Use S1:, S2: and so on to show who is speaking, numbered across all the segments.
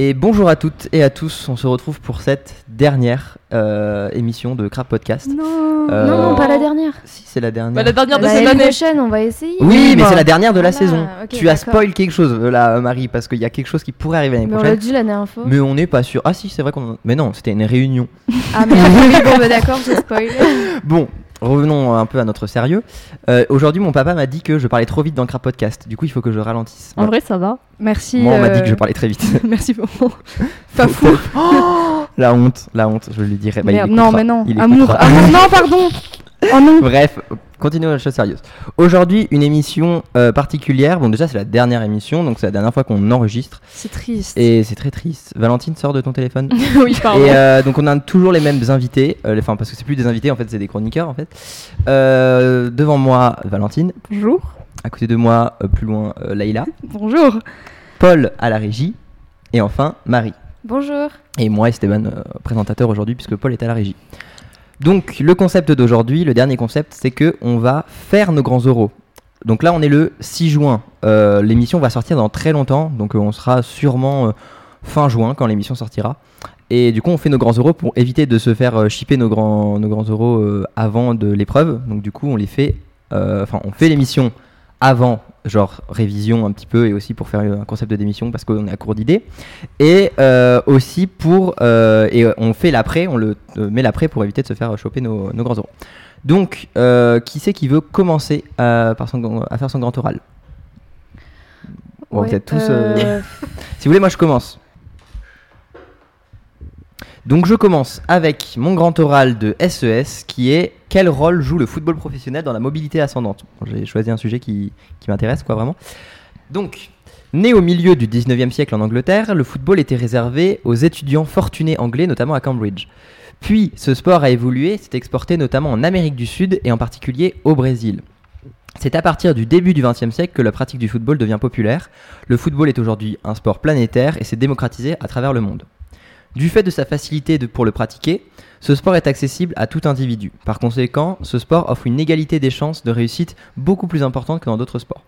S1: Et bonjour à toutes et à tous, on se retrouve pour cette dernière euh, émission de Crap Podcast.
S2: Non,
S1: Euh,
S2: non, non, pas la dernière.
S1: Si c'est la dernière.
S3: Bah, la dernière de
S2: L'année
S3: cette année.
S2: prochaine, on va essayer.
S1: Oui, mais
S3: bah.
S1: c'est la dernière de la
S2: Voilà,
S1: saison. tu as spoil quelque chose euh, là, Marie, parce qu'il y a quelque chose qui pourrait arriver l'année
S2: Mais on l'a
S1: prochaine.
S2: dit la dernière fois.
S1: Mais on n'est pas sûr. Ah si, c'est vrai qu'on. Mais non, c'était une réunion.
S2: Ah, mais oui, bon, bah d'accord, j'ai spoilé.
S1: Bon, revenons un peu à notre sérieux. Euh, Aujourd'hui, mon papa m'a dit que je parlais trop vite dans le Crap Podcast. Du coup, il faut que je ralentisse.
S3: En vrai, ça va. Merci.
S1: Moi, on m'a
S3: euh,
S1: dit que je parlais très vite.
S3: Merci beaucoup. Pas fou.
S1: la honte, la honte, je lui dirai. Bah,
S3: Merde, non, mais non. Amour, amour, non, pardon. Oh non.
S1: Bref, continuons la chose sérieuse. Aujourd'hui, une émission euh, particulière. Bon, déjà, c'est la dernière émission, donc c'est la dernière fois qu'on enregistre.
S3: C'est triste.
S1: Et c'est très triste. Valentine, sors de ton téléphone.
S3: oui, pardon.
S1: Et euh, donc, on a toujours les mêmes invités. euh, les- Enfin, parce que c'est plus des invités, en fait, c'est des chroniqueurs, en fait. Euh, devant moi, Valentine.
S3: Bonjour.
S1: À côté de moi, euh, plus loin, euh, Laïla.
S3: Bonjour.
S1: Paul à la régie. Et enfin, Marie.
S2: Bonjour.
S1: Et moi, Esteban, euh, présentateur aujourd'hui, puisque Paul est à la régie. Donc, le concept d'aujourd'hui, le dernier concept, c'est que on va faire nos grands oraux. Donc là, on est le 6 juin. Euh, l'émission va sortir dans très longtemps, donc euh, on sera sûrement euh, fin juin quand l'émission sortira. Et du coup, on fait nos grands oraux pour éviter de se faire euh, nos grands, nos grands euh, avant de l'épreuve. Donc du coup, on les fait. Enfin, on fait l'émission avant, genre révision un petit peu, et aussi pour faire un concept de démission parce qu'on est à court d'idées. Et euh, aussi pour. euh, et euh, on fait l'après, on le euh, met l'après pour éviter de se faire choper nos, nos grands oraux. Donc, qui c'est qui veut commencer à, par son- à faire son grand oral? Bon,
S2: Ouais,
S1: Vous êtes tous. Si vous voulez, moi je commence. Donc je commence avec mon grand oral de SES qui est quel rôle joue le football professionnel dans la mobilité ascendante? J'ai choisi un sujet qui, qui m'intéresse, quoi, vraiment. Donc, né au milieu du 19e siècle en Angleterre, le football était réservé aux étudiants fortunés anglais, notamment à Cambridge. Puis, ce sport a évolué, s'est exporté notamment en Amérique du Sud et en particulier au Brésil. C'est à partir du début du XXe siècle que la pratique du football devient populaire. Le football est aujourd'hui un sport planétaire et s'est démocratisé à travers le monde. Du fait de sa facilité pour le pratiquer, ce sport est accessible à tout individu. Par conséquent, ce sport offre une égalité des chances de réussite beaucoup plus importante que dans d'autres sports.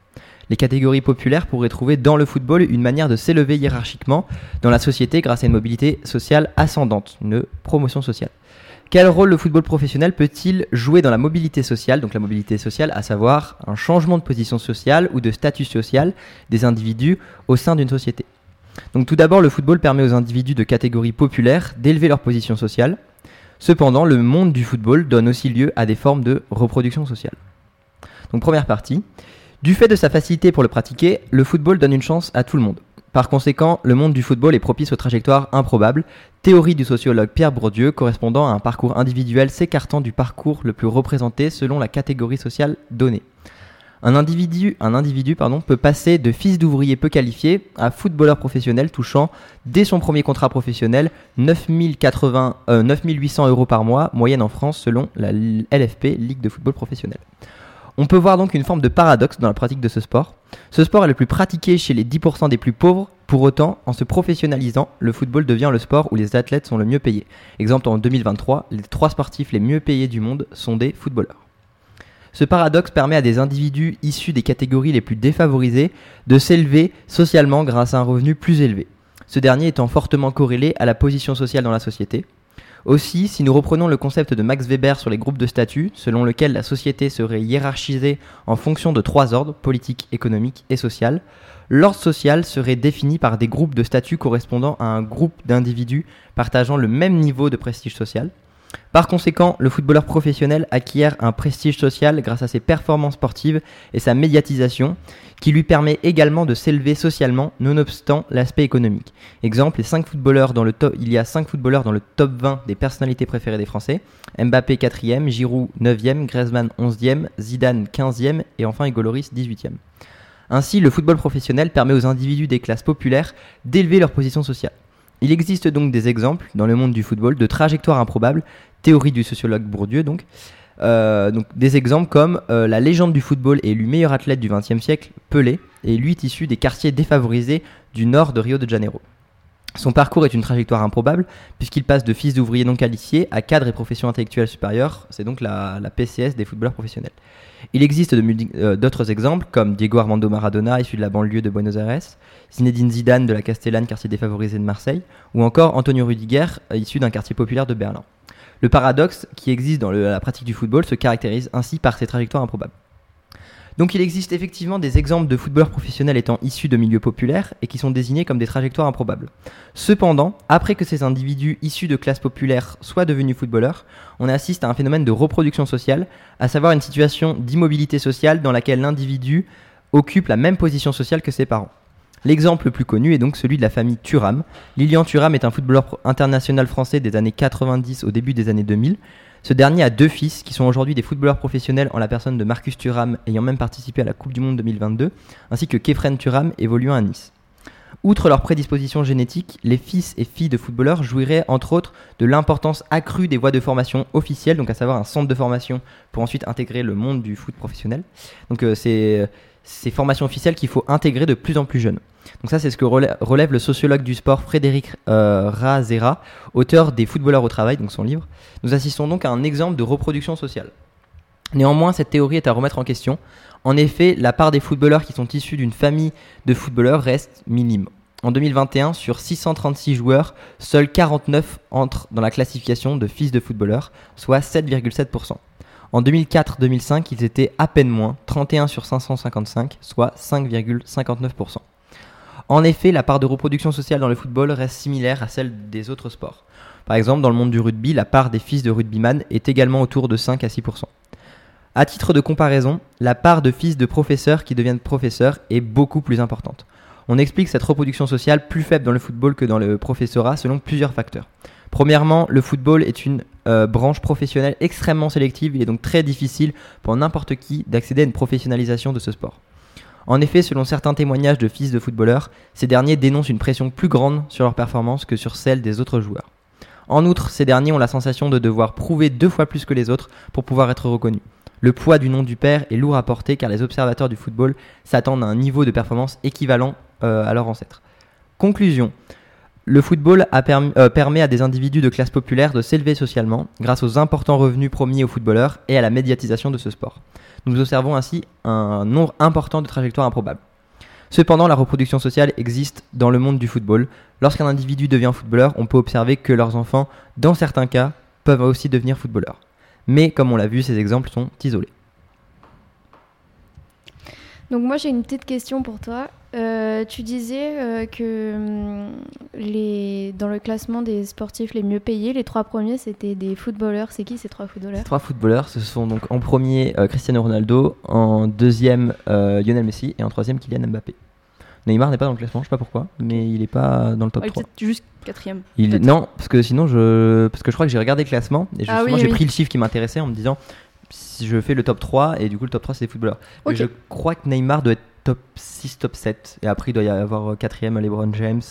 S1: Les catégories populaires pourraient trouver dans le football une manière de s'élever hiérarchiquement dans la société grâce à une mobilité sociale ascendante, une promotion sociale. Quel rôle le football professionnel peut-il jouer dans la mobilité sociale? Donc la mobilité sociale, à savoir un changement de position sociale ou de statut social des individus au sein d'une société. Donc tout d'abord, le football permet aux individus de catégories populaires d'élever leur position sociale. Cependant, le monde du football donne aussi lieu à des formes de reproduction sociale. Donc première partie. Du fait de sa facilité pour le pratiquer, le football donne une chance à tout le monde. Par conséquent, le monde du football est propice aux trajectoires improbables, théorie du sociologue Pierre Bourdieu correspondant à un parcours individuel s'écartant du parcours le plus représenté selon la catégorie sociale donnée. Un individu, un individu peut passer de fils d'ouvrier peu qualifié à footballeur professionnel touchant, dès son premier contrat professionnel, 9080, euh, 9800 euros par mois, moyenne en France selon la LFP, Ligue de football professionnel. On peut voir donc une forme de paradoxe dans la pratique de ce sport. Ce sport est le plus pratiqué chez les 10% des plus pauvres, pour autant, en se professionnalisant, le football devient le sport où les athlètes sont le mieux payés. Exemple, en 2023, les trois sportifs les mieux payés du monde sont des footballeurs. Ce paradoxe permet à des individus issus des catégories les plus défavorisées de s'élever socialement grâce à un revenu plus élevé, ce dernier étant fortement corrélé à la position sociale dans la société. Aussi, si nous reprenons le concept de Max Weber sur les groupes de statut, selon lequel la société serait hiérarchisée en fonction de trois ordres, politique, économique et social, l'ordre social serait défini par des groupes de statut correspondant à un groupe d'individus partageant le même niveau de prestige social. Par conséquent, le footballeur professionnel acquiert un prestige social grâce à ses performances sportives et sa médiatisation, qui lui permet également de s'élever socialement, nonobstant l'aspect économique. Exemple, cinq footballeurs dans le top, il y a 5 footballeurs dans le top 20 des personnalités préférées des Français. Mbappé 4e, Giroud 9e, Griezmann 11e, Zidane 15e et enfin Hugo Lloris 18e. Ainsi, le football professionnel permet aux individus des classes populaires d'élever leur position sociale. Il existe donc des exemples dans le monde du football de trajectoires improbables, théorie du sociologue Bourdieu donc, Euh, donc des exemples comme euh, la légende du football élu meilleur athlète du XXe siècle, Pelé, et lui est issu des quartiers défavorisés du nord de Rio de Janeiro. Son parcours est une trajectoire improbable puisqu'il passe de fils d'ouvrier non qualifié à cadre et profession intellectuelle supérieure. C'est donc la PCS des footballeurs professionnels. Il existe euh, d'autres exemples comme Diego Armando Maradona, issu de la banlieue de Buenos Aires, Zinedine Zidane de la Castellane, quartier défavorisé de Marseille, ou encore Antonio Rudiger, issu d'un quartier populaire de Berlin. Le paradoxe qui existe dans la pratique du football se caractérise ainsi par ces trajectoires improbables. Donc il existe effectivement des exemples de footballeurs professionnels étant issus de milieux populaires et qui sont désignés comme des trajectoires improbables. Cependant, après que ces individus issus de classes populaires soient devenus footballeurs, on assiste à un phénomène de reproduction sociale, à savoir une situation d'immobilité sociale dans laquelle l'individu occupe la même position sociale que ses parents. L'exemple le plus connu est donc celui de la famille Thuram. Lilian Thuram est un footballeur international français des années 90 au début des années 2000. Ce dernier a deux fils qui sont aujourd'hui des footballeurs professionnels en la personne de Marcus Thuram ayant même participé à la Coupe du Monde 2022, ainsi que Kefren Thuram évoluant à Nice. Outre leur prédisposition génétique, les fils et filles de footballeurs jouiraient entre autres de l'importance accrue des voies de formation officielles, donc à savoir un centre de formation pour ensuite intégrer le monde du foot professionnel. Donc euh, c'est ces formations officielles qu'il faut intégrer de plus en plus jeunes. Donc ça c'est ce que relè- relève le sociologue du sport Frédéric euh, Razera, auteur des Footballeurs au travail, donc son livre. Nous assistons donc à un exemple de reproduction sociale. Néanmoins, cette théorie est à remettre en question. En effet, la part des footballeurs qui sont issus d'une famille de footballeurs reste minime. En 2021, sur 636 joueurs, seuls 49 entrent dans la classification de fils de footballeurs, soit 7,7%. En 2004-2005, ils étaient à peine moins, 31 sur 555, soit 5,59%. En effet, la part de reproduction sociale dans le football reste similaire à celle des autres sports. Par exemple, dans le monde du rugby, la part des fils de rugbyman est également autour de 5 à 6%. À titre de comparaison, la part de fils de professeurs qui deviennent professeurs est beaucoup plus importante. On explique cette reproduction sociale plus faible dans le football que dans le professorat selon plusieurs facteurs. Premièrement, le football est une euh, branche professionnelle extrêmement sélective, il est donc très difficile pour n'importe qui d'accéder à une professionnalisation de ce sport. En effet, selon certains témoignages de fils de footballeurs, ces derniers dénoncent une pression plus grande sur leur performance que sur celle des autres joueurs. En outre, ces derniers ont la sensation de devoir prouver deux fois plus que les autres pour pouvoir être reconnus. Le poids du nom du père est lourd à porter car les observateurs du football s'attendent à un niveau de performance équivalent euh, à leurs ancêtres. Conclusion. Le football euh, permet à des individus de classe populaire de s'élever socialement grâce aux importants revenus promis aux footballeurs et à la médiatisation de ce sport. Nous observons ainsi un nombre important de trajectoires improbables. Cependant, la reproduction sociale existe dans le monde du football. Lorsqu'un individu devient footballeur, on peut observer que leurs enfants, dans certains cas, peuvent aussi devenir footballeurs. Mais comme on l'a vu, ces exemples sont isolés.
S2: Donc moi j'ai une petite question pour toi. Euh, tu disais euh, que hum, les... dans le classement des sportifs les mieux payés, les trois premiers c'était des footballeurs. C'est qui ces trois footballeurs?
S1: Trois footballeurs, ce sont donc en premier euh, Cristiano Ronaldo, en deuxième euh, Lionel Messi et en troisième Kylian Mbappé. Neymar n'est pas dans le classement, je sais pas pourquoi, mais il est pas dans le top
S3: Ouais,
S1: 3.
S3: peut-être juste quatrième.
S1: Il... Non, parce que sinon, je... parce que je crois que j'ai regardé le classement et
S2: Ah oui,
S1: j'ai
S2: oui.
S1: pris le chiffre qui m'intéressait en me disant si je fais le top 3 et du coup le top 3 c'est des footballeurs. Mais je crois que Neymar doit être top 6, top 7 et après il doit y avoir euh, quatrième LeBron James.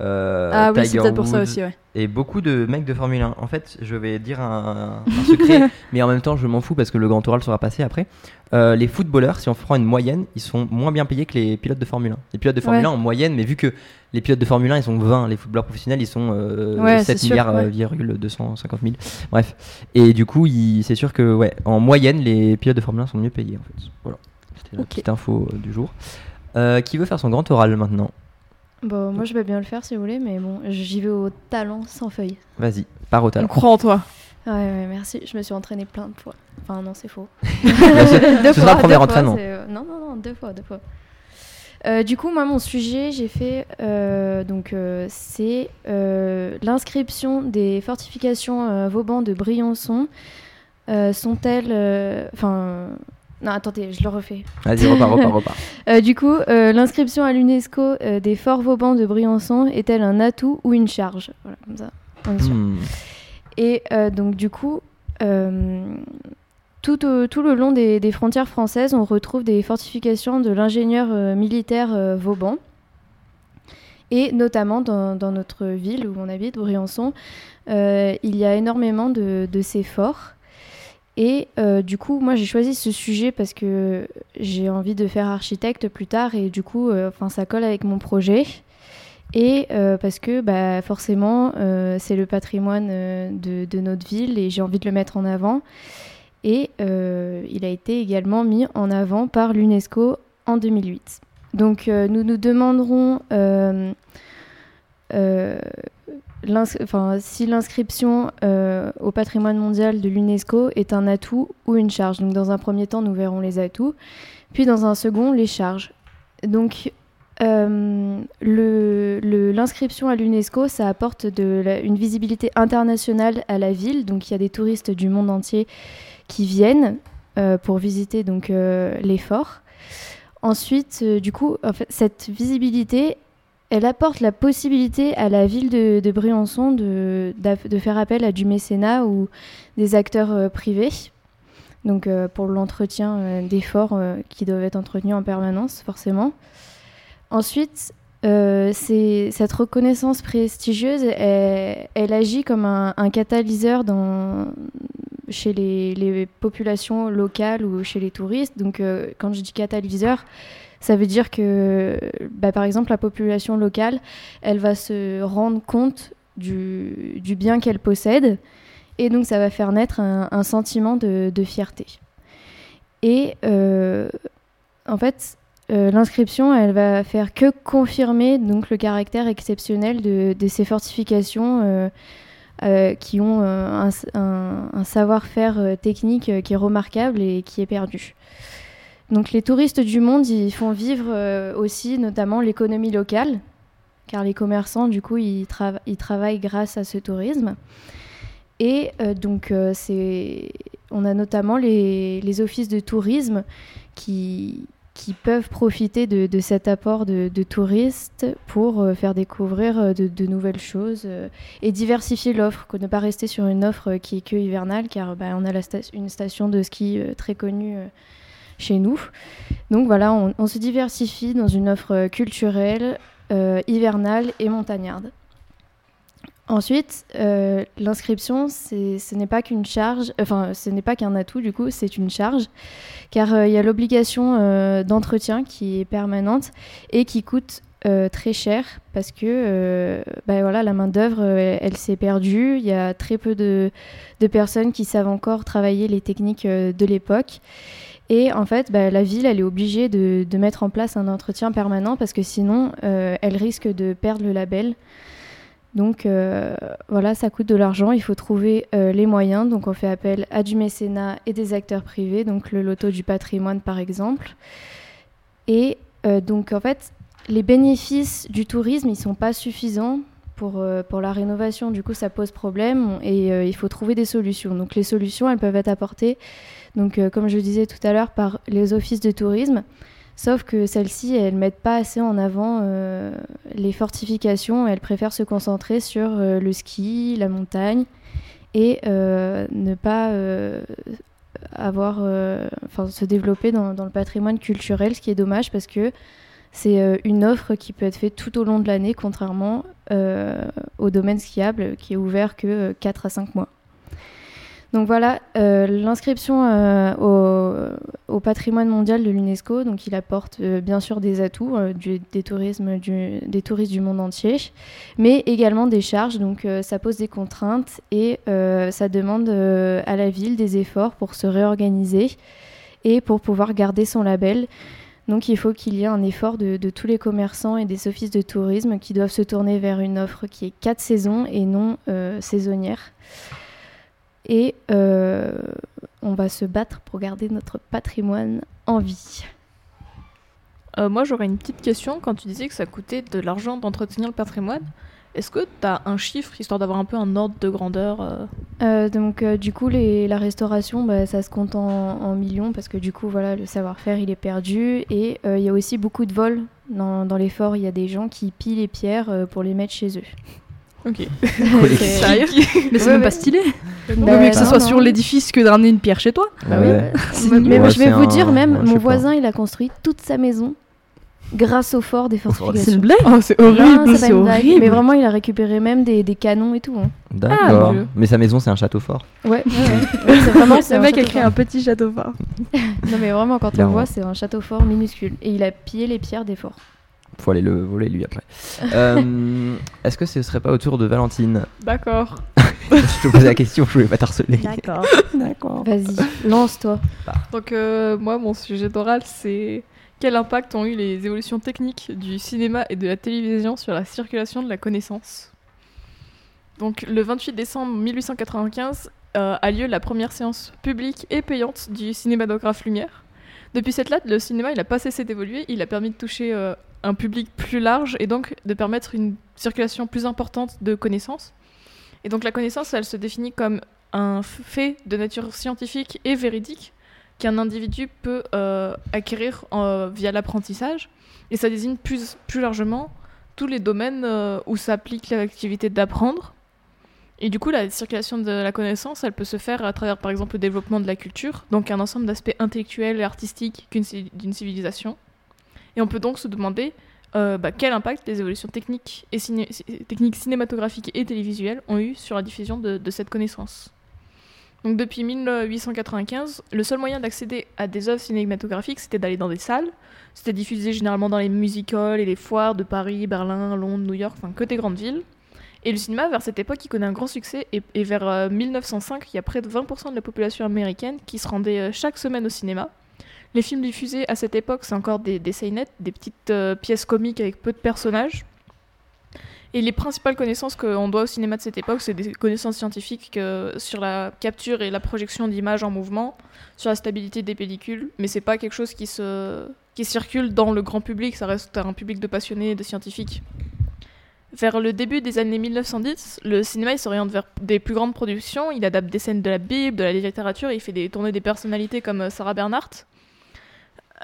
S1: euh,
S3: ah oui, c'est peut-être pour ça aussi, ouais.
S1: Et beaucoup de mecs de Formule 1. En fait, je vais dire un, un secret, mais en même temps, je m'en fous parce que le grand oral sera passé après. Euh, les footballeurs, si on prend une moyenne, ils sont moins bien payés que les pilotes de Formule 1. Les pilotes de Formule
S3: Ouais.
S1: 1 en moyenne, mais vu que les pilotes de Formule 1 ils sont 20, les footballeurs professionnels ils sont euh,
S3: Ouais,
S1: 7
S3: c'est sûr,
S1: milliards,
S3: ouais.
S1: euh, virgule 250 000. Bref. Et du coup, c'est sûr que, ouais, en moyenne, les pilotes de Formule 1 sont mieux payés en fait. Voilà. C'était la petite info euh, du jour. Euh, qui veut faire son grand oral maintenant?
S2: Bon, moi je vais bien le faire si vous voulez, mais bon, j'y vais au talent sans feuille.
S1: Vas-y, pars au
S3: On
S1: talent.
S3: croit en toi.
S2: Ouais, ouais, merci. Je me suis entraînée plein de fois. Enfin, non, c'est faux.
S1: ce sera le premier
S2: deux fois,
S1: entraînement.
S2: c'est- euh, Non, non, non, deux fois, deux fois. Euh, du coup, moi, mon sujet, j'ai fait. euh, donc, euh, c'est euh, l'inscription des fortifications euh, Vauban de Briançon. Euh, Sont-elles. euh, Enfin. Non, attendez, je le refais.
S1: Vas-y, repars, repars, repars.
S2: Euh, du coup, euh, l'inscription à l'UNESCO euh, des forts Vauban de Briançon est-elle un atout ou une charge Voilà, comme ça. On est sûr.
S1: Hmm.
S2: Et donc du coup, tout, tout le long des, des frontières françaises, on retrouve des fortifications de l'ingénieur militaire Vauban. Et notamment dans, dans notre ville où on habite, Briançon, il y a énormément de, de ces forts. Et euh, du coup, moi j'ai choisi ce sujet parce que j'ai envie de faire architecte plus tard et du coup, euh, enfin, ça colle avec mon projet. Et euh, parce que bah, forcément, c'est le patrimoine de, de notre ville et j'ai envie de le mettre en avant. Et il a été également mis en avant par l'UNESCO en 2008. Donc nous nous demanderons si l'inscription euh, au patrimoine mondial de l'UNESCO est un atout ou une charge. Donc dans un premier temps, nous verrons les atouts, puis dans un second, les charges. Donc euh, l'inscription à l'UNESCO, ça apporte une visibilité internationale à la ville. Donc il y a des touristes du monde entier qui viennent euh, pour visiter donc les forts. Ensuite, du coup, cette visibilité, elle apporte la possibilité à la ville de, Briançon de, faire appel à du mécénat ou des acteurs euh, privés. Donc euh, pour l'entretien euh, des forts euh, qui doivent être entretenus en permanence, forcément. Ensuite, cette reconnaissance prestigieuse, elle, agit comme un, catalyseur chez les, populations locales ou chez les touristes. Donc, quand je dis catalyseur, ça veut dire que, bah, par exemple, la population locale, elle va se rendre compte du, bien qu'elle possède. Et donc, ça va faire naître un, sentiment de, fierté. Et euh, en fait, euh, l'inscription, elle va faire que confirmer donc le caractère exceptionnel de, ces fortifications euh, qui ont un, savoir-faire technique qui est remarquable et qui est perdu. Donc les touristes du monde, ils font vivre euh, aussi notamment l'économie locale, car les commerçants, du coup, ils, trava- ils travaillent grâce à ce tourisme. Et euh, donc, euh, on a notamment les, offices de tourisme qui, peuvent profiter de, cet apport de, touristes pour faire découvrir de, nouvelles choses et diversifier l'offre, ne pas rester sur une offre qui est que hivernale, car bah, on a une station de ski très connue chez nous. Donc voilà, on, se diversifie dans une offre culturelle, euh, hivernale et montagnarde. Ensuite, euh, l'inscription, ce n'est pas qu'une charge, enfin, ce n'est pas qu'un atout, du coup, c'est une charge, car euh, il y a l'obligation d'entretien qui est permanente et qui coûte très cher parce que bah, voilà, la main-d'œuvre, elle, s'est perdue. Il y a très peu de, personnes qui savent encore travailler les techniques de l'époque. Et en fait, bah, la ville, elle est obligée de, mettre en place un entretien permanent parce que sinon, euh, elle risque de perdre le label. Donc euh, voilà, ça coûte de l'argent, il faut trouver euh, les moyens. Donc on fait appel à du mécénat et des acteurs privés, donc le loto du patrimoine par exemple. Et donc en fait, les bénéfices du tourisme, ils sont pas suffisants pour, euh, pour la rénovation. Du coup, ça pose problème et euh, il faut trouver des solutions. Donc les solutions, elles peuvent être apportées, donc euh, comme je disais tout à l'heure, par les offices de tourisme. Sauf que celles-ci, elles mettent pas assez en avant les fortifications. Elles préfèrent se concentrer sur le ski, la montagne, et ne pas avoir, enfin, se développer dans, dans le patrimoine culturel, ce qui est dommage parce que c'est euh, une offre qui peut être faite tout au long de l'année, contrairement euh, au domaine skiable qui est ouvert que 4 à 5 mois. Donc voilà, euh, l'inscription euh, au, patrimoine mondial de l'UNESCO, donc il apporte euh, bien sûr des atouts, euh, du- des, touristes du monde entier, mais également des charges, donc euh, ça pose des contraintes et euh, ça demande euh, à la ville des efforts pour se réorganiser et pour pouvoir garder son label. Donc il faut qu'il y ait un effort de, tous les commerçants et des offices de tourisme qui doivent se tourner vers une offre qui est quatre saisons et non euh, saisonnière. Et euh, on va se battre pour garder notre patrimoine en vie.
S4: Euh, moi, j'aurais une petite question. Quand tu disais que ça coûtait de l'argent d'entretenir le patrimoine, est-ce que tu as un chiffre histoire d'avoir un peu un ordre de grandeur euh
S2: Euh, donc euh, du coup les- la restauration bah, ça se compte en, en millions parce que du coup voilà le savoir-faire il est perdu et euh, il y a aussi beaucoup de vols dans, dans les forts il y a des gens qui pillent les pierres euh, pour les mettre chez eux.
S4: Ok. Sérieux
S3: Mais c'est
S2: Ouais,
S3: même
S2: ouais.
S3: pas stylé.
S2: Bah,
S3: Vaut mieux que ça
S2: non,
S3: soit
S2: non.
S3: sur l'édifice que de ramener une pierre chez toi.
S2: Bah oui,
S1: Ouais.
S2: ouais.
S3: C'est
S2: Mais je vais vous
S1: un-
S2: dire même, mon
S1: pas.
S2: voisin, il a construit toute sa maison grâce au fort des
S1: fort des-
S3: C'est
S2: fortifications.
S3: une blague.
S4: Oh, c'est horrible.
S2: c'est
S3: horrible.
S2: Mais vraiment, il a récupéré même des, des canons et tout. hein.
S1: D'accord.
S4: Dieu.
S1: mais sa maison, c'est un château fort.
S2: Ouais, ouais, c'est vraiment. c'est
S3: Le mec a créé
S2: fort.
S3: un petit château fort.
S2: Non, mais vraiment, quand on
S1: Clairement.
S2: le voit, c'est un château fort minuscule. Et il a pillé les pierres des forts.
S1: Faut aller le voler lui après. Euh, Est-ce que ce serait pas au tour de Valentine?
S4: D'accord.
S1: Je te posais la question, je voulais pas t'harceler.
S3: D'accord. D'accord.
S2: Vas-y, lance-toi.
S4: Donc euh, moi, mon sujet d'oral, c'est quel impact ont eu les évolutions techniques du cinéma et de la télévision sur la circulation de la connaissance? Donc le 28 décembre 1895 euh, a lieu la première séance publique et payante du cinématographe Lumière. Depuis cette date, le cinéma il a pas cessé d'évoluer, il a permis de toucher euh, un public plus large et donc de permettre une circulation plus importante de connaissances. Et donc la connaissance, elle se définit comme un fait de nature scientifique et véridique qu'un individu peut euh, acquérir euh, via l'apprentissage. Et ça désigne plus, plus largement tous les domaines euh, où s'applique l'activité d'apprendre. Et du coup, la circulation de la connaissance, elle peut se faire à travers, par exemple, le développement de la culture, donc un ensemble d'aspects intellectuels et artistiques d'une civilisation. Et on peut donc se demander bah, quel impact les évolutions techniques, et techniques cinématographiques et télévisuelles ont eu sur la diffusion de cette connaissance. Donc depuis 1895, le seul moyen d'accéder à des œuvres cinématographiques, c'était d'aller dans des salles. C'était diffusé généralement dans les music halls et les foires de Paris, Berlin, Londres, New York, enfin que des grandes villes. Et le cinéma, vers cette époque, il connaît un grand succès. Et, vers euh, 1905, il y a près de 20% de la population américaine qui se rendait euh, chaque semaine au cinéma. Les films diffusés à cette époque, c'est encore des, des des petites euh, pièces comiques avec peu de personnages. Et les principales connaissances qu'on doit au cinéma de cette époque, c'est des connaissances scientifiques sur la capture et la projection d'images en mouvement, sur la stabilité des pellicules, mais c'est pas quelque chose qui, se, qui circule dans le grand public, ça reste un public de passionnés de scientifiques. Vers le début des années 1910, le cinéma s'oriente vers des plus grandes productions, il adapte des scènes de la Bible, de la littérature, il fait des tournées des personnalités comme Sarah Bernhardt.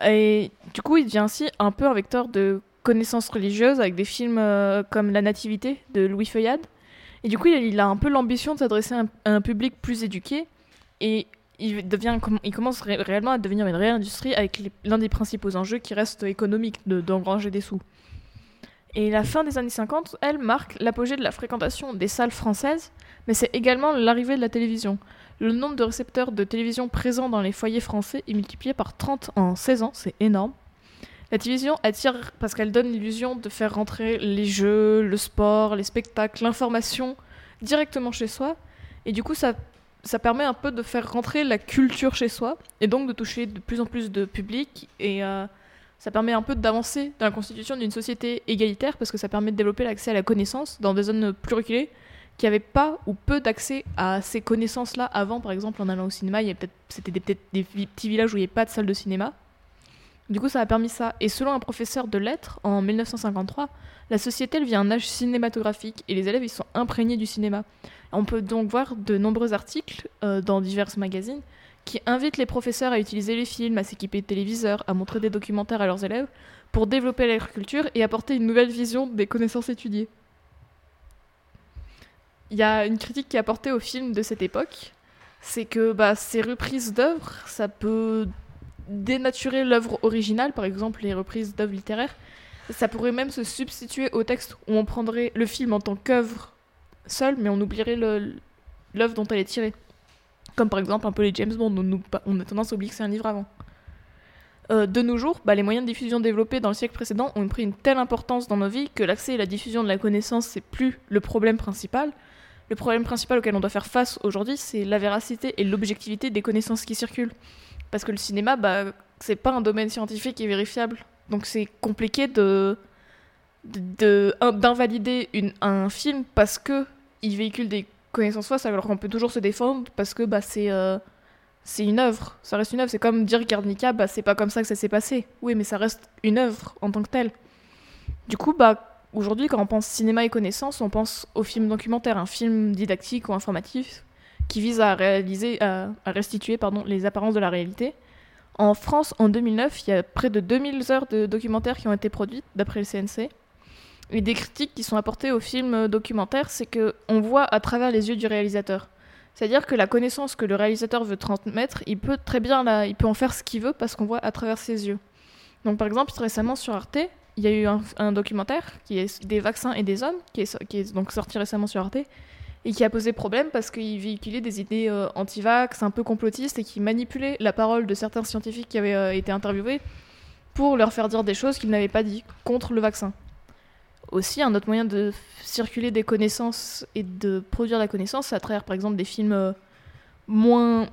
S4: Et du coup, il devient ainsi un peu un vecteur de connaissances religieuses avec des films euh, comme La Nativité de Louis Feuillade. Et du coup, il a un peu l'ambition de s'adresser à un, public plus éduqué et il, devient, il commence ré- réellement à devenir une réelle industrie avec l'un des principaux enjeux qui reste économique, de- d'engranger des sous. Et la fin des années 50, elle marque l'apogée de la fréquentation des salles françaises, mais c'est également l'arrivée de la télévision. Le nombre de récepteurs de télévision présents dans les foyers français est multiplié par 30 en 16 ans, c'est énorme. La télévision attire parce qu'elle donne l'illusion de faire rentrer les jeux, le sport, les spectacles, l'information directement chez soi. Et du coup, ça, ça permet un peu de faire rentrer la culture chez soi et donc de toucher de plus en plus de public. Et euh, ça permet un peu d'avancer dans la constitution d'une société égalitaire parce que ça permet de développer l'accès à la connaissance dans des zones plus reculées qui n'avaient pas ou peu d'accès à ces connaissances-là avant. Par exemple, en allant au cinéma, il peut-être- c'était peut-être des petits villages où il n'y avait pas de salle de cinéma. Du coup, ça a permis ça. Et selon un professeur de lettres, en 1953, la société elle vit un âge cinématographique et les élèves ils sont imprégnés du cinéma. On peut donc voir de nombreux articles euh, dans divers magazines qui invitent les professeurs à utiliser les films, à s'équiper de téléviseurs, à montrer des documentaires à leurs élèves pour développer leur culture et apporter une nouvelle vision des connaissances étudiées. Il y a une critique qui est apportée au film de cette époque, c'est que bah, ces reprises d'œuvres, ça peut dénaturer l'œuvre originale, par exemple les reprises d'œuvres littéraires. Ça pourrait même se substituer au texte où on prendrait le film en tant qu'œuvre seule, mais on oublierait l'œuvre dont elle est tirée. Comme par exemple un peu les James Bond, on a tendance à oublier que c'est un livre avant. Euh, de nos jours, bah, les moyens de diffusion développés dans le siècle précédent ont pris une telle importance dans nos vies que l'accès et la diffusion de la connaissance, c'est plus le problème principal. Le problème principal auquel on doit faire face aujourd'hui, c'est la véracité et l'objectivité des connaissances qui circulent. Parce que le cinéma, bah, c'est pas un domaine scientifique et vérifiable. Donc c'est compliqué de d'invalider un film parce que il véhicule des connaissances fausses alors qu'on peut toujours se défendre parce que bah c'est euh, c'est une œuvre. Ça reste une œuvre. C'est comme dire Guernica bah c'est pas comme ça que ça s'est passé. Oui mais ça reste une œuvre en tant que telle. Du coup bah aujourd'hui quand on pense cinéma et connaissances on pense au film documentaire un film didactique ou informatif qui vise à réaliser à, restituer pardon les apparences de la réalité en France, en 2009, il y a près de 2000 heures de documentaires qui ont été produites, d'après le CNC. Et des critiques qui sont apportées au film documentaire, c'est que on voit à travers les yeux du réalisateur. C'est-à-dire que la connaissance que le réalisateur veut transmettre, il peut très bien la, il peut en faire ce qu'il veut parce qu'on voit à travers ses yeux. Donc par exemple, récemment sur Arte, il y a eu un, documentaire qui est des vaccins et des hommes, qui est, qui est donc sorti récemment sur Arte, et qui a posé problème parce qu'il véhiculait des idées euh, anti-vax, un peu complotistes, et qui manipulait la parole de certains scientifiques qui avaient euh, été interviewés pour leur faire dire des choses qu'ils n'avaient pas dit contre le vaccin. Aussi, un autre moyen de circuler des connaissances et de produire la connaissance, c'est à travers par exemple des films euh, moins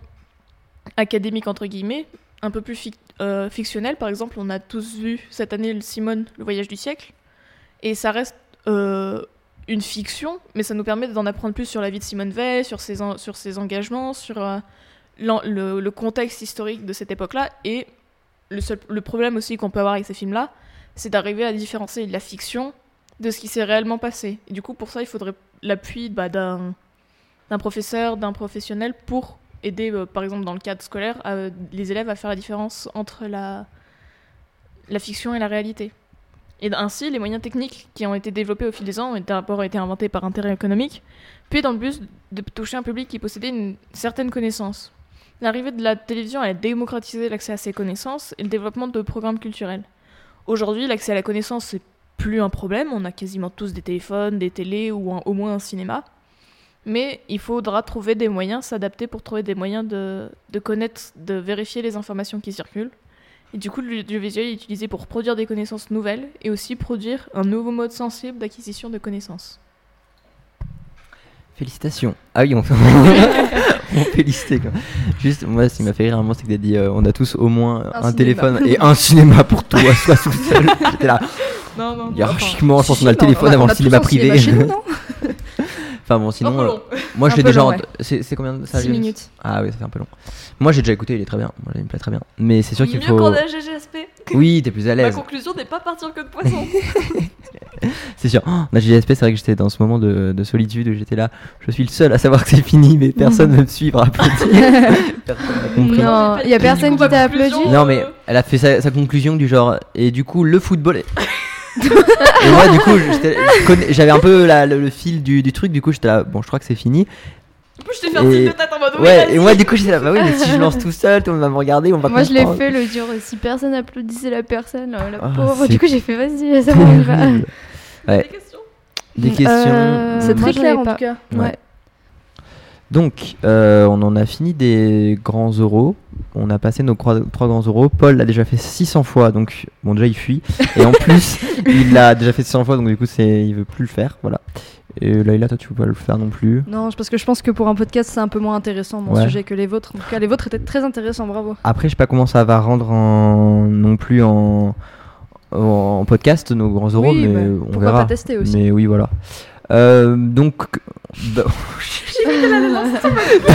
S4: académiques entre guillemets, un peu plus euh, fictionnels. Par exemple, on a tous vu cette année le Simone, le voyage du siècle, et ça reste une fiction, mais ça nous permet d'en apprendre plus sur la vie de Simone Veil, sur ses, engagements, sur euh, le, contexte historique de cette époque-là. Et le, seul, le problème aussi qu'on peut avoir avec ces films-là, c'est d'arriver à différencier la fiction de ce qui s'est réellement passé. Et du coup, pour ça, il faudrait l'appui bah, d'un professeur, d'un professionnel pour aider, euh, par exemple, dans le cadre scolaire, à- les élèves à faire la différence entre la, la fiction et la réalité. Et ainsi, les moyens techniques qui ont été développés au fil des ans ont d'abord été inventés par intérêt économique, puis dans le but de toucher un public qui possédait une certaine connaissance. L'arrivée de la télévision a démocratisé l'accès à ces connaissances et le développement de programmes culturels. Aujourd'hui, l'accès à la connaissance, c'est plus un problème. On a quasiment tous des téléphones, des télés ou au moins un cinéma. Mais il faudra trouver des moyens, s'adapter pour trouver des moyens de connaître, de vérifier les informations qui circulent. Et du coup, l'audiovisuel est utilisé pour produire des connaissances nouvelles et aussi produire un nouveau mode sensible d'acquisition de connaissances.
S1: Félicitations. Ah oui, on fait. on félicite quoi. Juste, moi, ce qui m'a fait rire un moment, c'est que t'as dit euh, on a tous au moins un, téléphone et un cinéma pour toi, soit tout seul. J'étais là.
S4: Non, non,
S1: Hiérarchiquement, je pense qu'on a le téléphone avant
S3: on
S1: le
S3: a
S1: cinéma
S3: un cinéma
S1: privé.
S3: chez nous, non?
S1: enfin bon, sinon, euh, moi je l'ai déjà.
S3: ouais.
S1: C'est combien de ça
S3: 6
S1: Jules
S3: minutes.
S1: Ah oui, ça fait un peu long. Moi j'ai déjà écouté, il est très bien. Moi, il me plaît très bien. Mais c'est sûr qu'il
S4: Mieux
S1: faut.
S4: qu'on a GGSP.
S1: Oui, t'es plus à
S4: Ma
S1: l'aise.
S4: conclusion n'est pas partir que de poisson.
S1: C'est sûr. Oh, la GSP, c'est vrai que j'étais dans ce moment de, de solitude où j'étais là. Je suis le seul à savoir que c'est fini, mais personne ne me suivre à applaudir. personne n'a compris.
S2: Non, il y a personne qui t'a applaudi.
S1: Non, mais elle a fait sa, sa conclusion du genre. Et du coup, le football. est- et moi, du coup, j'avais un peu la- le, le fil du, du truc. Du coup, j'étais là. Bon, je crois que c'est fini.
S4: En plus, je t'ai fait un
S1: Et-
S4: signe de tête en mode
S1: Ouais, et moi, du coup, j'étais là. Bah oui, mais si je lance tout seul, tout le monde va me regarder. On va
S2: Moi je l'ai fait le dur, si personne applaudissait la personne, la la
S1: Ah,
S2: pauvre.
S1: c'est
S2: Du coup j'ai fait vas-y, ça.
S1: Terrible. Ouais.
S4: Des questions?
S1: Des questions.
S2: Euh,
S3: C'est
S2: moi,
S3: très clair en
S2: pas.
S3: tout cas.
S1: Ouais.
S2: Ouais.
S1: Donc, euh, on en a fini des grands euros. On a passé nos trois, trois grands euros. Paul l'a déjà fait 600 fois, donc bon, déjà il fuit. Et en plus, il l'a déjà fait 600 fois, donc du coup, c'est, il veut plus le faire. Voilà. Et Laïla, toi, tu peux pas le faire non plus?
S3: Non, parce que je pense que pour un podcast, c'est un peu moins intéressant mon
S1: Ouais.
S3: sujet que les vôtres. En tout cas, les vôtres étaient très intéressants, bravo.
S1: Après, je sais pas comment ça va rendre en, non plus en, en podcast nos grands euros,
S3: oui,
S1: mais
S3: bah,
S1: on verra.
S3: pas tester aussi.
S1: Mais oui, voilà. Euh, donc. bah-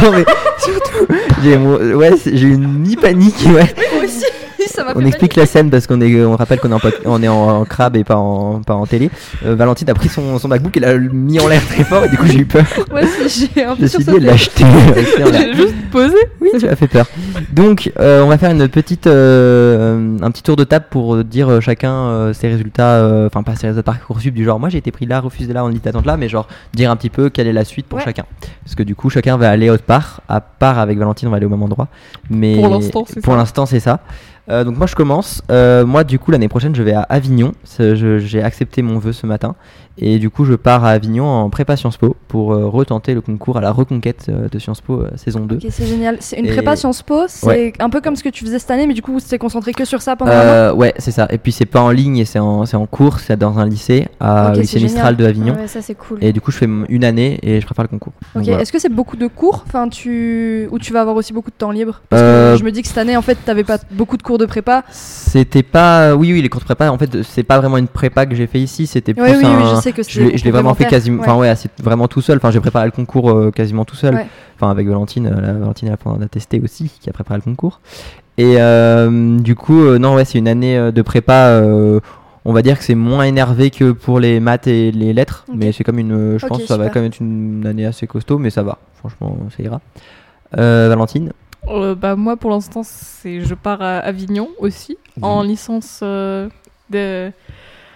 S1: non, mais surtout, j'ai ouais, j'ai une mi-panique. Ouais.
S3: Moi aussi, ça m'a
S1: On explique la scène parce qu'on est, on rappelle qu'on est en, pod- on est en, en crabe et pas en, pas en télé. Euh, Valentine a pris son, son MacBook et l'a mis en l'air très fort et du coup j'ai eu peur.
S3: Ouais, j'ai un
S1: Je
S3: peu
S1: me suis dit,
S3: sursauté.
S1: elle l'a acheté. Restez en l'air.
S4: J'ai juste posé.
S1: Oui, tu m'as fait peur. Donc, euh, on va faire une petite, euh, un petit tour de table pour dire chacun ses résultats, enfin pas ses résultats parcoursup du genre. Moi, j'ai été pris là, refusé là, en liste d'attente là, mais genre dire un petit peu quelle est la suite pour
S3: Ouais.
S1: chacun. Parce que du coup, chacun va aller autre part. À part avec Valentine, on va aller au même endroit. Mais
S4: Pour l'instant, c'est ça.
S1: Euh, donc moi je commence. Euh, moi du coup l'année prochaine je vais à Avignon. J'ai accepté mon vœu ce matin et du coup je pars à Avignon en prépa Sciences Po pour euh, retenter le concours à la reconquête de Sciences Po saison 2.
S3: Ok, c'est génial. C'est une
S1: Et-
S3: prépa Sciences Po, c'est
S1: Ouais.
S3: un peu comme ce que tu faisais cette année, mais du coup, c'est concentré que sur ça pendant un an.
S1: Ouais, c'est ça. Et puis c'est pas en ligne et c'est en, en cours, c'est dans un lycée, à
S3: Ok,
S1: au lycée Mistral de Avignon.
S2: Ouais, ça c'est cool.
S1: Et du coup, je fais une année et je prépare le concours.
S3: Ok,
S1: voilà.
S3: est-ce que c'est beaucoup de cours enfin, tu... Ou tu vas avoir aussi beaucoup de temps libre? Parce que je me dis que cette année, en fait, t'avais pas beaucoup de cours de prépa.
S1: C'était pas. Oui, oui, les cours de prépa, en fait, c'est pas vraiment une prépa que j'ai fait ici, c'était plus
S3: Oui, oui,
S1: un.
S3: oui, je sais que
S1: je l'ai je l'ai vraiment fait quasiment. Enfin, ouais, c'est vraiment tout seul. Enfin, j'ai préparé le concours euh, quasiment tout seul.
S3: Ouais.
S1: Enfin, avec Valentine, euh, la, Valentine elle a testé aussi, qui a préparé le concours. Et euh, du coup, euh, non, ouais, c'est une année de prépa. on va dire que c'est moins énervé que pour les maths et les lettres, mais c'est comme une. Je pense que ça va quand même être une année assez costaud, mais ça va. Franchement, ça ira. Euh, Valentine
S4: Euh, bah, moi, pour l'instant, c'est je pars à Avignon aussi, en licence euh, de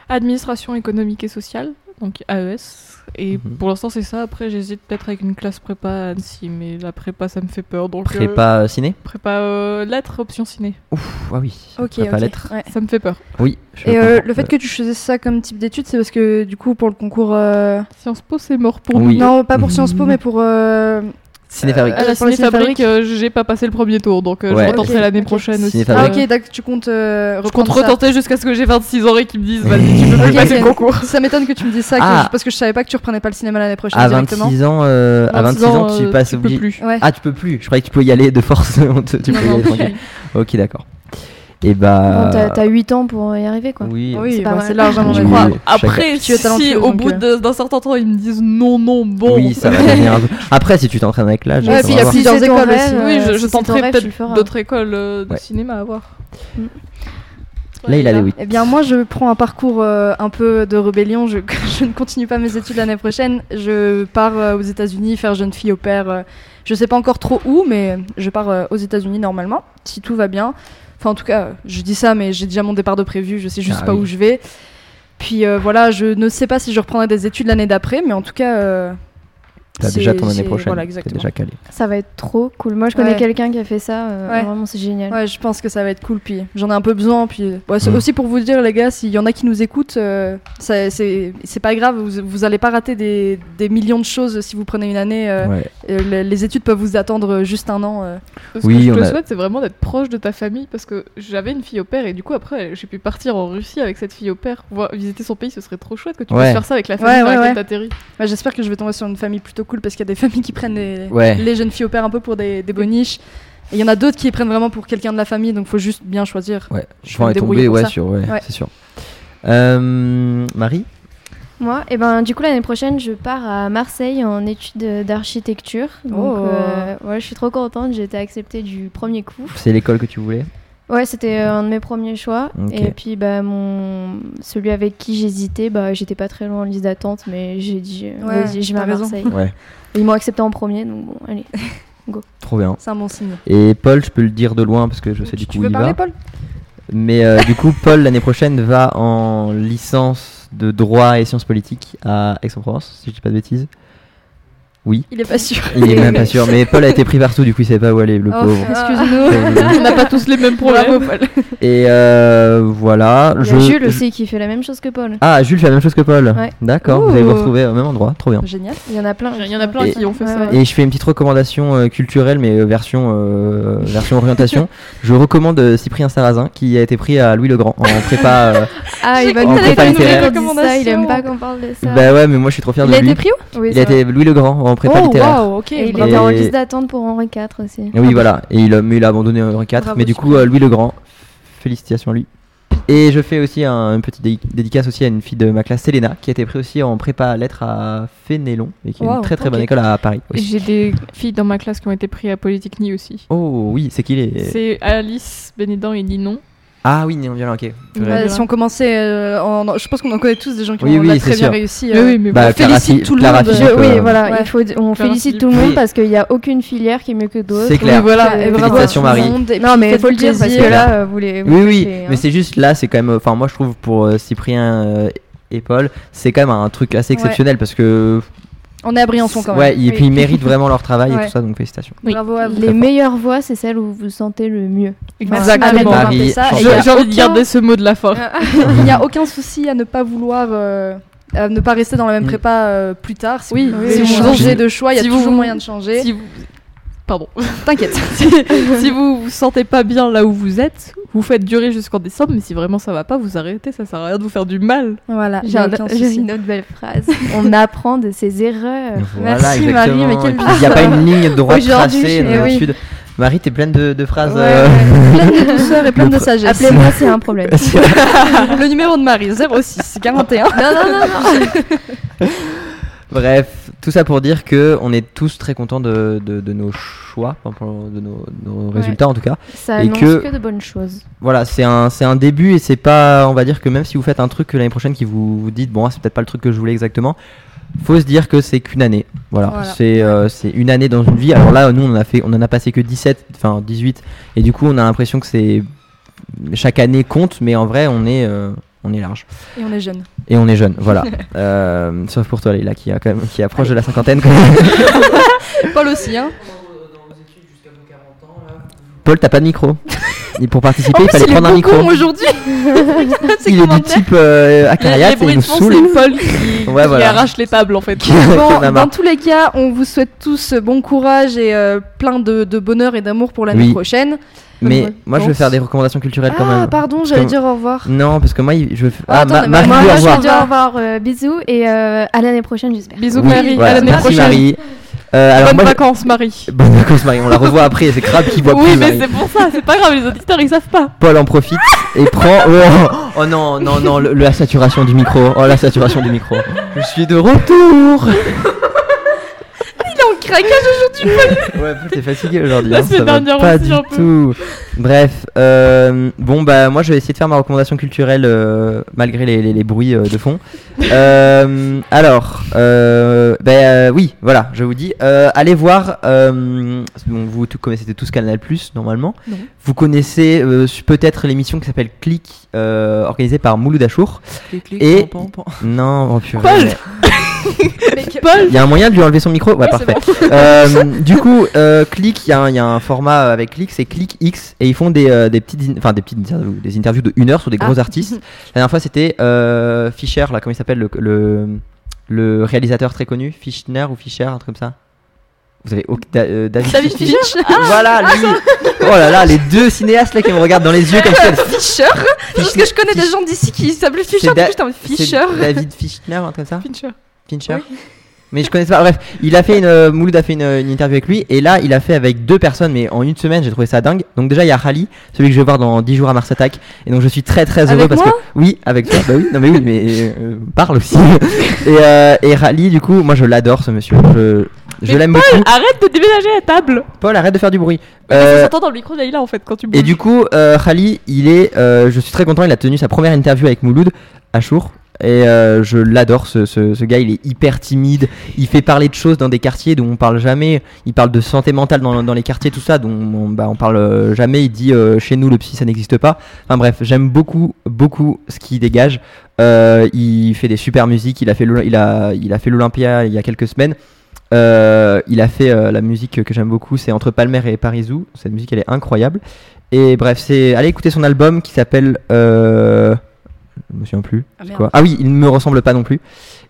S4: administration économique et sociale, donc AES. Et
S1: Mhm.
S4: pour l'instant, c'est ça. Après, j'hésite peut-être avec une classe prépa à Annecy, mais la prépa, ça me fait peur. Donc, euh,
S1: Prépa euh, ciné?
S4: prépa euh, lettres, option ciné.
S1: Ouf, ah oui.
S3: Ok,
S1: prépa lettres.
S3: ouais.
S4: Ça me fait peur.
S1: Oui.
S3: Et euh, le fait que tu faisais ça comme type d'études, c'est parce que du coup, pour le concours. euh,
S4: Sciences Po, c'est mort pour
S1: Oui.
S4: nous.
S3: Non, pas pour Sciences Po, mais pour. Euh,
S1: Cinéfabrique.
S4: À la
S3: Pour les
S4: cinéfabrique, euh, j'ai pas passé le premier tour, donc euh,
S1: Ouais.
S4: je retenterai
S3: Ok,
S4: l'année prochaine aussi.
S3: Ah ok, d'accord, tu comptes euh,
S4: Je compte retenter jusqu'à ce que j'ai 26 ans et qu'ils me disent vas-y, tu peux plus
S3: Ok,
S4: passer le concours.
S3: Ça m'étonne que tu me dises ça, que
S1: Ah.
S3: je- parce que je savais pas que tu reprenais pas le cinéma l'année prochaine
S1: À
S3: directement.
S1: 26 ans, euh, à 26 ans, tu
S4: euh,
S1: passes
S4: tu peux
S1: obligé-
S4: plus.
S3: Ouais.
S1: Ah, tu peux plus. Je croyais que tu pouvais y aller de force. Tu peux y aller. Ok, d'accord. Et bah.
S2: Bon, t'as- T'as 8 ans pour y arriver quoi.
S1: Oui.
S3: Oui,
S2: C'est pas
S3: bah, largement
S1: Oui,
S3: je crois.
S4: Après, si au bout
S3: euh.
S4: d'un certain temps ils me disent non, non, bon.
S1: Oui, ça va devenir un peu. Après, si tu t'entraînes avec l'âge,
S3: Ouais, puis il y a plusieurs écoles aussi.
S2: euh,
S4: Oui, je, tenterai peut-être d'autres écoles euh, de
S1: Ouais.
S4: cinéma à voir.
S1: Là, il a les oui.
S3: Eh bien, moi, je prends un parcours euh, un peu de rébellion. Je, je ne continue pas mes études l'année prochaine. Je pars euh, aux États-Unis faire jeune fille au père. euh, je sais pas encore trop où, mais je pars euh, aux États-Unis normalement, si tout va bien. Enfin, en tout cas, je dis ça, mais j'ai déjà mon départ de prévu. Je sais juste
S1: Ah
S3: pas
S1: oui.
S3: où je vais. Puis euh, voilà, je ne sais pas si je reprendrai des études l'année d'après, mais en tout cas. euh,
S1: T'as déjà ton année prochaine.
S3: Voilà,
S1: T'es
S3: exactement.
S1: déjà calé.
S2: Ça va être trop cool. Moi, je connais
S3: Ouais.
S2: quelqu'un qui a fait ça. euh,
S3: Ouais.
S2: Vraiment, c'est génial.
S3: Ouais, je pense que ça va être cool. Puis j'en ai un peu besoin. Puis ouais,
S1: Mm.
S3: aussi pour vous dire, les gars, s'il y en a qui nous écoutent, euh, c'est pas grave. Vous, vous allez pas rater des, des millions de choses si vous prenez une année. euh,
S1: Ouais.
S3: euh, les, les études peuvent vous attendre juste un an. euh.
S4: Ce
S1: Oui,
S4: que je te
S1: a-
S4: souhaite, c'est vraiment d'être proche de ta famille parce que j'avais une fille au père et du coup, après, j'ai pu partir en Russie avec cette fille au père, voir, visiter son pays. Ce serait trop chouette que tu
S1: Ouais.
S4: puisses faire ça avec la famille
S3: Ouais,
S4: dans
S3: ouais,
S4: laquelle
S3: ouais.
S4: t'atterris.
S3: Ouais, J'espère que je vais tomber sur une famille plutôt cool parce qu'il y a des familles qui prennent les,
S1: Ouais.
S3: les jeunes filles au père un peu pour des, des boniches. Et il y en a d'autres qui les prennent vraiment pour quelqu'un de la famille, donc faut juste bien choisir.
S1: Ouais.
S3: Je vais
S1: tomber, ouais, sur, ouais,
S3: Ouais.
S1: c'est sûr. Euh, Marie?
S2: Moi, et ben, du coup, l'année prochaine, je pars à Marseille en études d'architecture. Donc,
S3: Oh.
S2: euh, ouais, je suis trop contente. J'ai été acceptée du premier coup.
S1: C'est l'école que tu voulais?
S2: Ouais, c'était euh, un de mes premiers choix. Et puis, bah, mon... celui avec qui j'hésitais, bah, j'étais pas très loin en liste d'attente, mais j'ai dit, euh,
S3: Ouais,
S2: vas-y, je vais à
S3: raison.
S2: Marseille.
S1: Ouais.
S2: Ils m'ont accepté en premier, donc bon, allez.
S1: Trop bien.
S3: C'est un bon signe.
S1: Et Paul, je peux le dire de loin parce que je sais du
S3: tu
S1: coup où
S3: veux
S1: il
S3: parler,
S1: va.
S3: Paul?
S1: Mais euh, du coup, Paul, l'année prochaine, va en licence de droit et sciences politiques à Aix-en-Provence, si je dis pas de bêtises. Oui,
S3: Il est pas sûr.
S1: il est même pas sûr. Mais Paul a été pris partout, du coup, il savait pas où aller, le
S3: Oh,
S1: pauvre.
S3: Excuse-nous.
S4: On n'a pas tous les mêmes problèmes.
S3: Bravo, Paul.
S1: Et euh, voilà.
S2: Il y
S1: je,
S2: a Jules aussi qui fait la même chose que Paul.
S1: Ah, Jules fait la même chose que Paul.
S2: Ouais.
S1: D'accord, vous allez vous retrouver au même endroit, trop bien.
S3: Génial.
S2: Il y en a plein.
S4: Il y en a plein
S1: Et-
S4: qui ont fait
S2: Ouais,
S4: ça.
S1: Et je fais une petite recommandation euh, culturelle, mais euh, version, euh, version orientation. je recommande euh, Cyprien Sarrazin, qui a été pris à Louis le Grand en prépa. euh,
S2: Ah, il va nous
S1: faire une
S2: quand on dit ça. Il aime pas qu'on parle de ça.
S1: bah ouais, mais moi je suis trop fier
S3: Il
S1: de
S3: a
S1: lui.
S3: été pris où?
S1: Il a été Louis le Grand en prépa
S3: Oh,
S1: littéraire.
S3: waouh, ok.
S2: Et il était en
S1: Et-
S2: liste d'attente pour Henri IV aussi.
S1: Oui, voilà. Et il a, mais il a abandonné Henri IV.
S3: Bravo,
S1: mais du coup, euh, Louis le Grand, félicitations à lui. Et je fais aussi un, une petite dé- dédicace aussi à une fille de ma classe, Selena, qui a été prise aussi en prépa à lettres à Fénélon, et qui est une
S3: Wow,
S1: très très bonne école à Paris aussi.
S4: J'ai des filles dans ma classe qui ont été prises à Polytechnique aussi.
S1: Oh oui, c'est qui les.
S4: C'est Alice, Bénédent et Ninon.
S1: Ah oui, Néon Violent, ok.
S3: Si on commençait, euh, en... je pense qu'on en connaît tous des gens qui
S1: Oui,
S3: ont
S1: oui,
S3: très bien
S1: sûr.
S3: réussi. Euh.
S4: oui, mais
S1: Bah. Clara
S3: félicite tout le
S1: Clara
S3: monde.
S1: Philippe,
S2: oui,
S1: euh,
S2: voilà,
S3: Ouais.
S2: il faut, on
S4: Clara
S2: félicite
S4: Philippe.
S2: tout le monde
S1: Oui.
S2: parce qu'il n'y a aucune filière qui est mieux que d'autres.
S1: C'est clair.
S3: Oui, voilà, et
S2: Euh,
S3: bravo à
S1: Félicitations, Marie.
S3: monde. Et
S2: Non, mais il faut le dire parce que là, euh, vous les. vous
S1: Oui,
S2: les
S1: oui,
S2: hein.
S1: mais c'est juste là, c'est quand même. Enfin, moi je trouve pour euh, Cyprien euh, et Paul, c'est quand même un truc assez
S3: Ouais.
S1: exceptionnel parce que.
S3: On est à Briançon quand même.
S1: Ouais, et
S3: Oui.
S1: puis ils méritent vraiment leur travail et tout ça, donc félicitations.
S4: Oui.
S3: Bravo à vous.
S2: Les meilleures voix, c'est celles où vous vous sentez le mieux.
S4: Exactement. J'ai envie de garder ce mot de la fin.
S3: Il n'y a aucun souci à ne pas vouloir. euh, à ne pas rester dans la même
S1: Mm.
S3: prépa euh, plus tard. Si
S4: Oui,
S3: vous
S4: oui,
S3: changer de choix, il y a
S4: Si vous-
S3: toujours moyen de changer.
S4: Si vous... Pardon.
S3: T'inquiète.
S4: si, si vous vous sentez pas bien là où vous êtes, vous faites durer jusqu'en décembre, mais si vraiment ça va pas, vous arrêtez, ça sert à rien de vous faire du mal.
S3: Voilà,
S2: J'ai un- une autre belle phrase. On apprend de ses erreurs.
S1: Voilà,
S3: Merci, Marie,
S1: exactement.
S3: mais quelle
S1: Il n'y a pas une ligne droite tracée dans
S2: eh
S1: le
S2: oui.
S1: sud. Marie, t'es pleine de, de phrases.
S3: Ouais,
S1: euh,
S3: ouais. Pleine de douceur et pleine
S1: Le
S3: de sagesse.
S2: Appelez-moi, c'est un problème.
S3: Le numéro de Marie, 06 41.
S2: non, non, non, non.
S1: Bref, tout ça pour dire que on est tous très contents de, de, de nos choix, de nos, résultats en tout cas.
S2: Ça
S1: Et
S2: annonce
S1: que-
S2: que... de bonnes choses.
S1: Voilà, c'est un, c'est un début et c'est pas, on va dire que même si vous faites un truc l'année prochaine qui vous, vous dites, bon, c'est peut-être pas le truc que je voulais exactement, faut se dire que c'est qu'une année. Voilà,
S3: Voilà.
S1: c'est euh, c'est une année dans une vie. Alors là, nous, on, a fait, on en a passé que 17, enfin 18, et du coup, on a l'impression que c'est. Chaque année compte, mais en vrai, on est, euh, on est large.
S3: Et on est jeune.
S1: Et on est jeune, voilà. Euh, sauf pour toi, Leïla, qui, a quand même, qui approche de la cinquantaine. quand même.
S3: Paul aussi, hein.
S1: Paul, t'as pas de micro. Et pour participer,
S3: En
S1: il
S3: plus,
S1: fallait
S3: il est
S1: prendre un micro.
S3: aujourd'hui.
S1: Il est du type euh,
S4: les
S1: et il nous saoule.
S4: c'est Paul qui,
S1: Ouais,
S4: qui
S1: voilà.
S4: arrache les tables en fait.
S3: Bon, dans tous les cas, on vous souhaite tous bon courage et euh, plein de, de bonheur et d'amour pour l'année
S1: Oui.
S3: prochaine.
S1: Mais
S3: Ouais,
S1: moi, je vais faire des recommandations culturelles quand
S3: Ah,
S1: même.
S3: pardon, j'allais
S1: Comme-
S3: dire au revoir.
S1: Non, parce que moi, je.
S3: Ah,
S1: Ah,
S3: attends,
S1: Ma-
S3: mais
S1: Marie,
S3: moi,
S1: au
S2: Moi, je
S1: revoir.
S2: vais dire au revoir, euh, bisous et euh, à l'année prochaine, j'espère.
S4: Bisous
S1: Oui,
S4: Marie,
S1: voilà,
S4: à l'année
S1: merci
S4: prochaine.
S1: Marie. Euh, alors
S4: Bonnes
S1: moi, je-
S4: vacances Marie.
S1: Bonnes vacances Marie, on la revoit après, c'est grave qui voit
S4: Oui,
S1: plus
S4: mais
S1: Marie.
S4: c'est pour ça, c'est pas grave, les auditeurs ils savent pas.
S1: Paul en profite et prend. Oh, oh non, non, non, le- la saturation du micro. Oh, la saturation du micro. Je suis de retour.
S3: Craquage.
S1: Ouais, t'es fatigué aujourd'hui.
S4: La
S1: hein,
S4: semaine dernière
S1: pas
S4: aussi,
S1: du
S4: un peu.
S1: tout. Bref, euh, bon bah moi je vais essayer de faire ma recommandation culturelle euh, malgré les, les- les bruits euh, de fond. Euh, alors, euh, bah, euh, oui, voilà, je vous dis, euh, allez voir. euh, bon, vous tout connaissez tous Canal Plus normalement.
S3: Non.
S1: Vous connaissez euh, peut-être l'émission qui s'appelle Click, euh, organisée par Mouloud Achour. Et- Non, oh, purée.
S4: Paul
S1: Il y a un moyen de lui enlever son micro? Ouais, parfait. Euh, du coup, euh, Click, il y, a un- il y a un format avec Click, c'est Click X, et ils font des, euh, des petites, in- enfin des petites interviews, des interviews de une heure sur des gros
S3: Ah.
S1: artistes. La dernière fois, c'était euh, Fischer, là, comment il s'appelle, le, le, le réalisateur très connu, Fischner ou Fischer, un truc comme ça? Vous avez Da- euh, David,
S4: David
S1: Fischer?
S4: Fischer?
S1: Voilà, lui. Oh là là, les deux cinéastes là qui me regardent dans les yeux comme ça.
S3: Fischer Parce que je connais des gens d'ici qui s'appellent Fischer.
S1: Da- C'est
S3: Fischer.
S1: David Fischner, un truc comme ça?
S4: Fincher.
S1: Fincher Mais je connais pas. Bref, il a fait une. euh, Mouloud a fait une, une interview avec lui. Et là, il a fait avec deux personnes, mais en une semaine, j'ai trouvé ça dingue. Donc, déjà, il y a Rally, celui que je vais voir dans 10 jours à Mars Attack. Et donc, je suis très très heureux
S3: Avec
S1: parce que. Oui, avec toi. bah oui, non, mais oui, mais euh, parle aussi. et, euh, et Rally, du coup, moi, je l'adore, ce monsieur. Je, l'aime beaucoup.
S4: Arrête de déménager la table
S1: Paul, arrête de faire du bruit. Euh,
S4: ça s'entend dans le micro d'Aïla en fait quand tu bouges.
S1: et du coup, euh, Khali, il est, euh, je suis très content, il a tenu sa première interview avec Mouloud à Chour. Et euh, je l'adore, ce, ce, ce gars, il est hyper timide, il fait parler de choses dans des quartiers dont on parle jamais, il parle de santé mentale dans, dans les quartiers, tout ça, dont on, bah, on parle euh, jamais, il dit euh, chez nous le psy ça n'existe pas. Enfin bref, j'aime beaucoup, beaucoup ce qu'il dégage. Euh, il fait des super musiques, il a fait l'Oly- il l'Olympia il y a quelques semaines. Euh, il a fait euh, la musique que j'aime beaucoup, c'est entre Palmer et Parisou. Cette musique, elle est incroyable. Et bref, c'est allez écouter son album qui s'appelle. Euh... Je me souviens plus.
S3: Ah,
S1: quoi? Ah oui, il ne me ressemble pas non plus.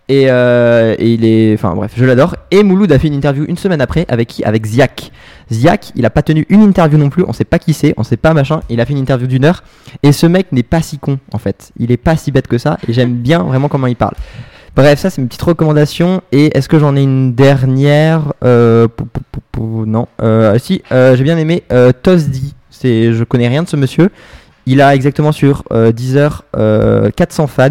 S1: Et, euh, et il est, enfin bref, je l'adore. Et Mouloud a fait une interview une semaine après avec qui? Avec Ziak. Ziak, il a pas tenu une interview non plus. On sait pas qui c'est, on sait pas machin. Il a fait une interview d'une heure. Et ce mec n'est pas si con en fait. Il est pas si bête que ça. Et j'aime bien vraiment comment il parle. Bref, ça c'est une petite recommandation. Et est-ce que j'en ai une dernière? Euh, pou, pou, pou, pou, Non. Euh, si, euh, j'ai bien aimé euh, Tosdi. C'est, je connais rien de ce monsieur. Il a exactement sur euh, Deezer euh, 400 fans.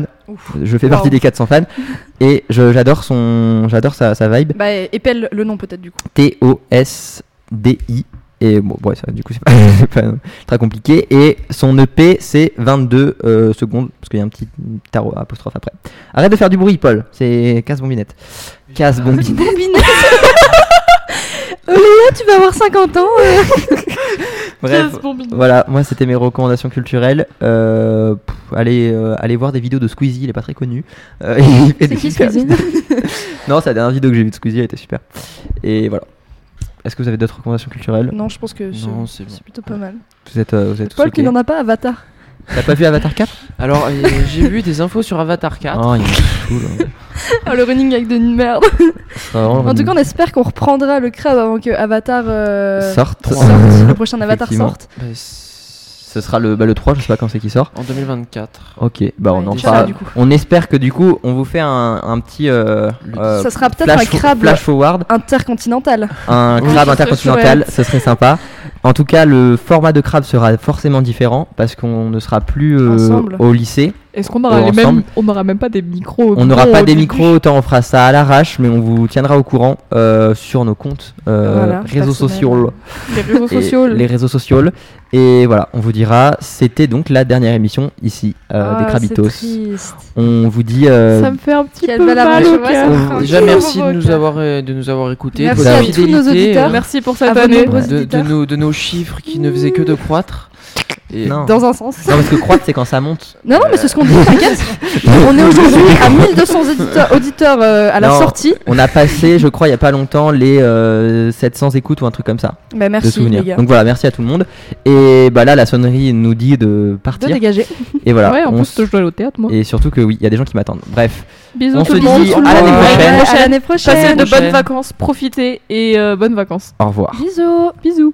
S1: Je fais
S3: Wow.
S1: partie des 400 fans. Et j'adore son, j'adore sa, sa vibe.
S3: Bah, épelle le nom peut-être du coup.
S1: T-O-S-D-I. Et bon, ouais, ça, du coup, c'est pas, très compliqué. Et son EP, c'est 22 euh, secondes, parce qu'il y a un petit tarot apostrophe après. Arrête de faire du bruit, Paul. C'est casse bombinette.
S3: Léa, tu vas avoir 50 ans euh.
S1: Bref, voilà, moi, c'était mes recommandations culturelles. Euh, pff, allez, euh, allez voir des vidéos de Squeezie, il est pas très connu. Euh, il fait des
S2: qui,
S1: super
S2: Squeezie.
S1: Non, c'est la dernière vidéo que j'ai vue de Squeezie, elle était super. Et voilà. Est-ce que vous avez d'autres recommandations culturelles?
S3: Non, je pense que c'est
S5: bon.
S3: plutôt pas mal.
S1: Vous êtes, euh, vous êtes
S3: Paul qui n'en a pas Avatar.
S1: T'as pas vu Avatar 4
S5: Alors, euh, j'ai vu des infos sur Avatar 4.
S1: Oh, il me saoule.
S3: Oh, le running avec de merde. En tout cas, on espère qu'on reprendra le crabe avant que Avatar euh,
S1: sorte.
S3: sorte, le prochain Avatar sorte.
S5: Bah,
S1: Ce sera le, bah, le 3, je sais pas quand c'est qui sort.
S5: en 2024.
S1: Ok, bah on
S3: Ouais,
S1: en
S3: coup.
S1: On espère que du coup, on vous fait un, un petit. euh, euh,
S3: Ça sera peut-être
S1: flash,
S3: un crabe
S1: flash forward,
S3: intercontinental.
S1: un
S5: Oui,
S1: crabe intercontinental, ce serait sympa. En tout cas, le format de crabe sera forcément différent parce qu'on ne sera plus euh, au lycée.
S4: Est-ce qu'on aura les mêmes
S1: ensemble.
S4: On n'aura même pas des micros.
S1: On n'aura pas des micros, autant on fera ça à l'arrache, mais on vous tiendra au courant euh, sur nos comptes, euh,
S3: Voilà,
S1: réseaux sociaux.
S4: Les réseaux sociaux.
S1: les réseaux sociaux. Et voilà, on vous dira, c'était donc la dernière émission ici euh,
S3: Ah,
S1: des Krabitos. On vous dit euh,
S4: Ça me fait un petit
S3: Quelle
S4: peu mal au cœur.
S5: Déjà, merci de nous avoir, de nous avoir écoutés.
S3: Merci à tous nos auditeurs.
S4: Merci pour cette année.
S5: de, de
S3: auditeurs.
S5: nos, de nos chiffres qui ne faisaient que de croître. Et
S1: Non.
S3: dans un sens.
S1: Non, parce que croître, c'est quand ça monte.
S3: Non, non, mais c'est ce qu'on dit, t'inquiète. On est aujourd'hui à 1200 auditeurs, auditeurs euh, à la
S1: Non.
S3: sortie.
S1: On a passé, je crois, il y a pas longtemps, les euh, 700 écoutes ou un truc comme ça.
S3: Bah,
S1: de
S3: merci,
S1: souvenirs.
S3: les gars.
S1: Donc voilà, merci à tout le monde. Et bah là, la sonnerie nous dit de
S3: De
S1: partir.
S3: dégager.
S1: Et voilà.
S4: ouais, en
S1: on
S4: plus,
S1: s-
S4: je dois aller au théâtre, moi.
S1: Et surtout que oui, il y a des gens qui m'attendent. Bref,
S4: Bisous
S1: on
S4: tout
S1: se
S4: le monde.
S1: dit
S5: tout le
S1: à l'année
S5: monde.
S1: prochaine.
S3: Ouais, à l'année prochaine.
S4: Passez de
S5: prochaine.
S4: bonnes vacances, profitez et euh, bonnes vacances.
S1: Au revoir.
S3: Bisous.
S4: Bisous.